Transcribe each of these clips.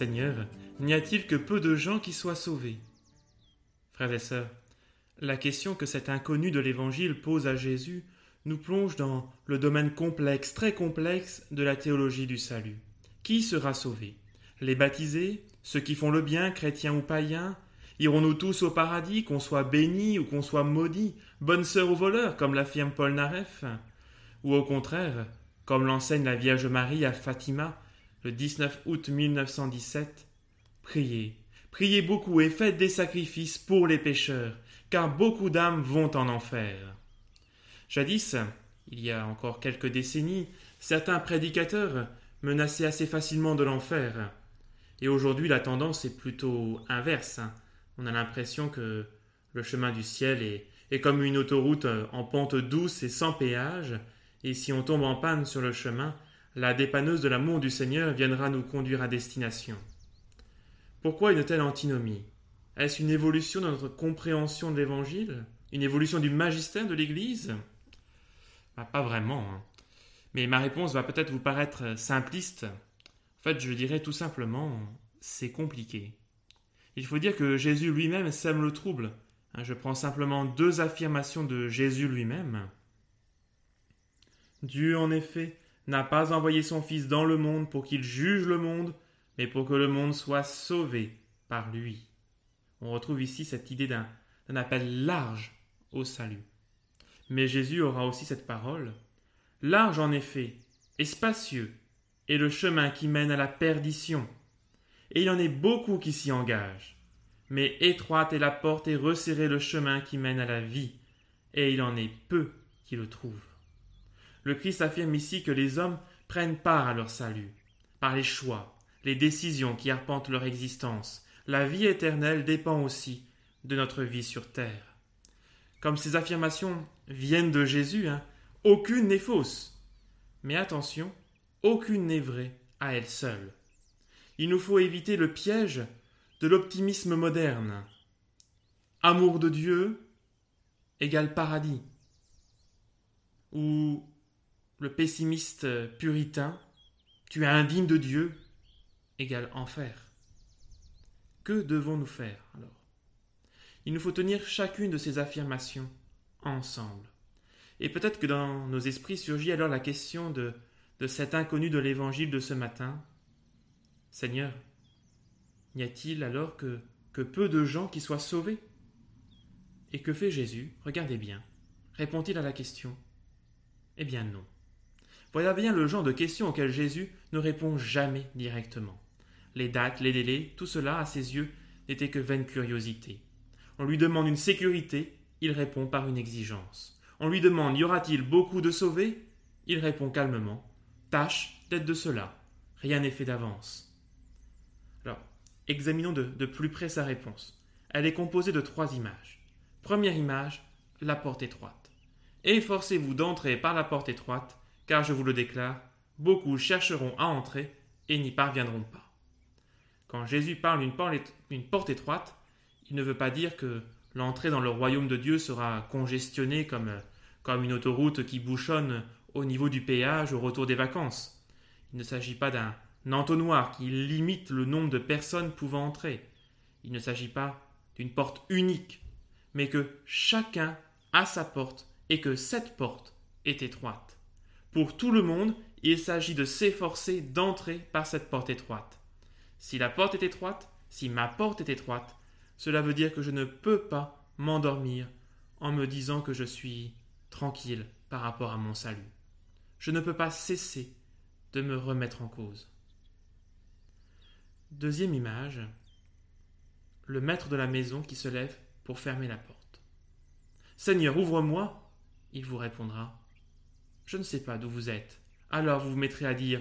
Seigneur, n'y a-t-il que peu de gens qui soient sauvés? Frères et sœurs, la question que cet inconnu de l'Évangile pose à Jésus nous plonge dans le domaine complexe, très complexe, de la théologie du salut. Qui sera sauvé? Les baptisés? Ceux qui font le bien, chrétiens ou païens? Irons-nous tous au paradis, qu'on soit béni ou qu'on soit maudit, bonne sœur ou voleur, comme l'affirme Paul Naref? Ou au contraire, comme l'enseigne la Vierge Marie à Fatima, le 19 août 1917, Priez, priez beaucoup et faites des sacrifices pour les pécheurs, car beaucoup d'âmes vont en enfer. Jadis, il y a encore quelques décennies, certains prédicateurs menaçaient assez facilement de l'enfer. Et aujourd'hui, la tendance est plutôt inverse. On a l'impression que le chemin du ciel est, est, comme une autoroute en pente douce et sans péage, et si on tombe en panne sur le chemin, la dépanneuse de l'amour du Seigneur viendra nous conduire à destination. Pourquoi une telle antinomie? Est-ce une évolution de notre compréhension de l'Évangile? Une évolution du magistère de l'Église? Bah, Pas vraiment. Hein. Mais ma réponse va peut-être vous paraître simpliste. En fait, je dirais tout simplement, c'est compliqué. Il faut dire que Jésus lui-même sème le trouble. Hein, je prends simplement deux affirmations de Jésus lui-même. Dieu, en effet, n'a pas envoyé son Fils dans le monde pour qu'il juge le monde, mais pour que le monde soit sauvé par lui. On retrouve ici cette idée d'un appel large au salut. Mais Jésus aura aussi cette parole. Large en effet, et spacieux, est le chemin qui mène à la perdition, et il en est beaucoup qui s'y engagent. Mais étroite est la porte et resserré le chemin qui mène à la vie, et il en est peu qui le trouvent. Le Christ affirme ici que les hommes prennent part à leur salut, par les choix, les décisions qui arpentent leur existence. La vie éternelle dépend aussi de notre vie sur terre. Comme ces affirmations viennent de Jésus, hein, aucune n'est fausse. Mais attention, aucune n'est vraie à elle seule. Il nous faut éviter le piège de l'optimisme moderne. Amour de Dieu égale paradis. Ou le pessimiste puritain, tu es indigne de Dieu égale enfer. Que devons-nous faire alors? Il nous faut tenir chacune de ces affirmations ensemble. Et peut-être que dans nos esprits surgit alors la question de, cet inconnu de l'évangile de ce matin. Seigneur, n'y a-t-il alors que peu de gens qui soient sauvés? Et que fait Jésus? Regardez bien. Répond-il à la question? Eh bien non. Voilà bien le genre de questions auxquelles Jésus ne répond jamais directement. Les dates, les délais, tout cela, à ses yeux, n'était que vaine curiosité. On lui demande une sécurité, il répond par une exigence. On lui demande y aura-t-il beaucoup de sauvés? Il répond calmement Tâche d'être de cela. Rien n'est fait d'avance. Alors, examinons de, de plus près sa réponse. Elle est composée de trois images. Première image, la porte étroite. Efforcez-vous d'entrer par la porte étroite, car je vous le déclare, beaucoup chercheront à entrer et n'y parviendront pas. Quand Jésus parle d'une porte étroite, il ne veut pas dire que l'entrée dans le royaume de Dieu sera congestionnée comme, comme une autoroute qui bouchonne au niveau du péage au retour des vacances. Il ne s'agit pas d'un entonnoir qui limite le nombre de personnes pouvant entrer. Il ne s'agit pas d'une porte unique, mais que chacun a sa porte et que cette porte est étroite. Pour tout le monde, il s'agit de s'efforcer d'entrer par cette porte étroite. Si la porte est étroite, si ma porte est étroite, cela veut dire que je ne peux pas m'endormir en me disant que je suis tranquille par rapport à mon salut. Je ne peux pas cesser de me remettre en cause. Deuxième image, le maître de la maison qui se lève pour fermer la porte. Seigneur, ouvre-moi. Il vous répondra. Je ne sais pas d'où vous êtes. Alors vous vous mettrez à dire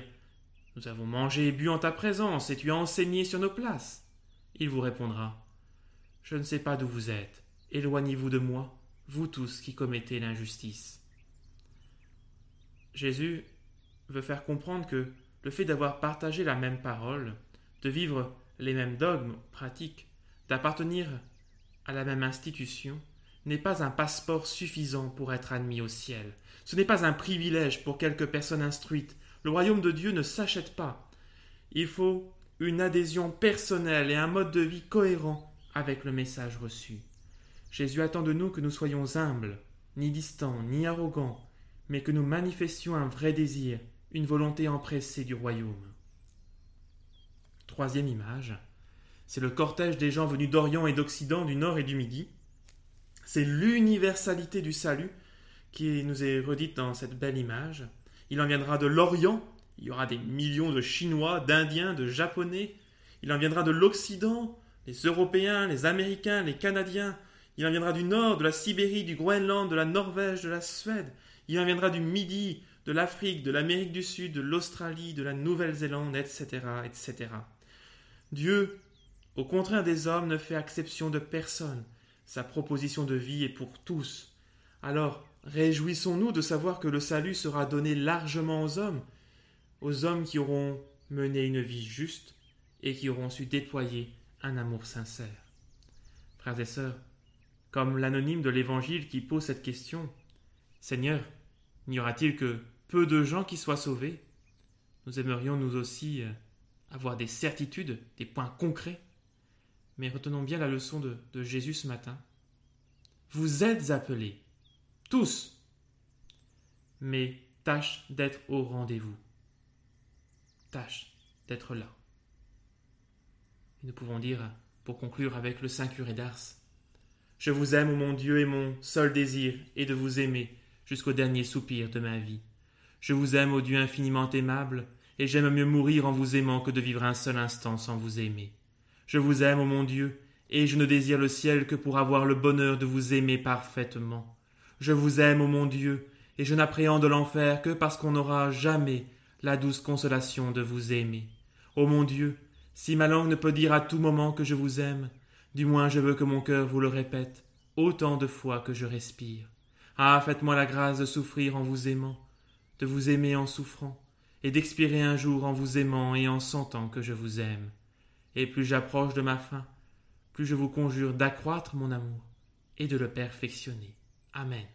nous avons mangé et bu en ta présence, et tu as enseigné sur nos places. Il vous répondra. Je ne sais pas d'où vous êtes. Éloignez-vous de moi, vous tous qui commettez l'injustice. Jésus veut faire comprendre que le fait d'avoir partagé la même parole, de vivre les mêmes dogmes pratiques, d'appartenir à la même institution, n'est pas un passeport suffisant pour être admis au ciel. Ce n'est pas un privilège pour quelques personnes instruites le royaume de Dieu ne s'achète pas. Il faut une adhésion personnelle et un mode de vie cohérent avec le message reçu. Jésus attend de nous que nous soyons humbles, ni distants, ni arrogants, mais que nous manifestions un vrai désir, une volonté empressée du royaume. Troisième image, c'est le cortège des gens venus d'Orient et d'Occident, du Nord et du Midi. C'est l'universalité du salut qui nous est redite dans cette belle image. Il en viendra de l'Orient, il y aura des millions de Chinois, d'Indiens, de Japonais. Il en viendra de l'Occident, les Européens, les Américains, les Canadiens. Il en viendra du Nord, de la Sibérie, du Groenland, de la Norvège, de la Suède. Il en viendra du Midi, de l'Afrique, de l'Amérique du Sud, de l'Australie, de la Nouvelle-Zélande, etc., etc. Dieu, au contraire des hommes, ne fait exception de personne. Sa proposition de vie est pour tous. Alors, réjouissons-nous de savoir que le salut sera donné largement aux hommes, aux hommes qui auront mené une vie juste et qui auront su déployer un amour sincère. Frères et sœurs, comme l'anonyme de l'Évangile qui pose cette question, Seigneur, n'y aura-t-il que peu de gens qui soient sauvés? Nous aimerions nous aussi euh, avoir des certitudes, des points concrets. Mais retenons bien la leçon de, Jésus ce matin. Vous êtes appelés, tous, mais tâche d'être au rendez-vous. Tâche d'être là. Et nous pouvons dire, pour conclure avec le Saint curé d'Ars, Je vous aime, ô mon Dieu, et mon seul désir est de vous aimer jusqu'au dernier soupir de ma vie. Je vous aime, ô Dieu infiniment aimable, et j'aime mieux mourir en vous aimant que de vivre un seul instant sans vous aimer. Je vous aime, ô mon Dieu, et je ne désire le ciel que pour avoir le bonheur de vous aimer parfaitement. Je vous aime, ô mon Dieu, et je n'appréhende l'enfer que parce qu'on n'aura jamais la douce consolation de vous aimer. Ô mon Dieu, si ma langue ne peut dire à tout moment que je vous aime, du moins je veux que mon cœur vous le répète autant de fois que je respire. Ah, faites-moi la grâce de souffrir en vous aimant, de vous aimer en souffrant, et d'expirer un jour en vous aimant et en sentant que je vous aime. Et plus j'approche de ma fin, plus je vous conjure d'accroître mon amour et de le perfectionner. Amen.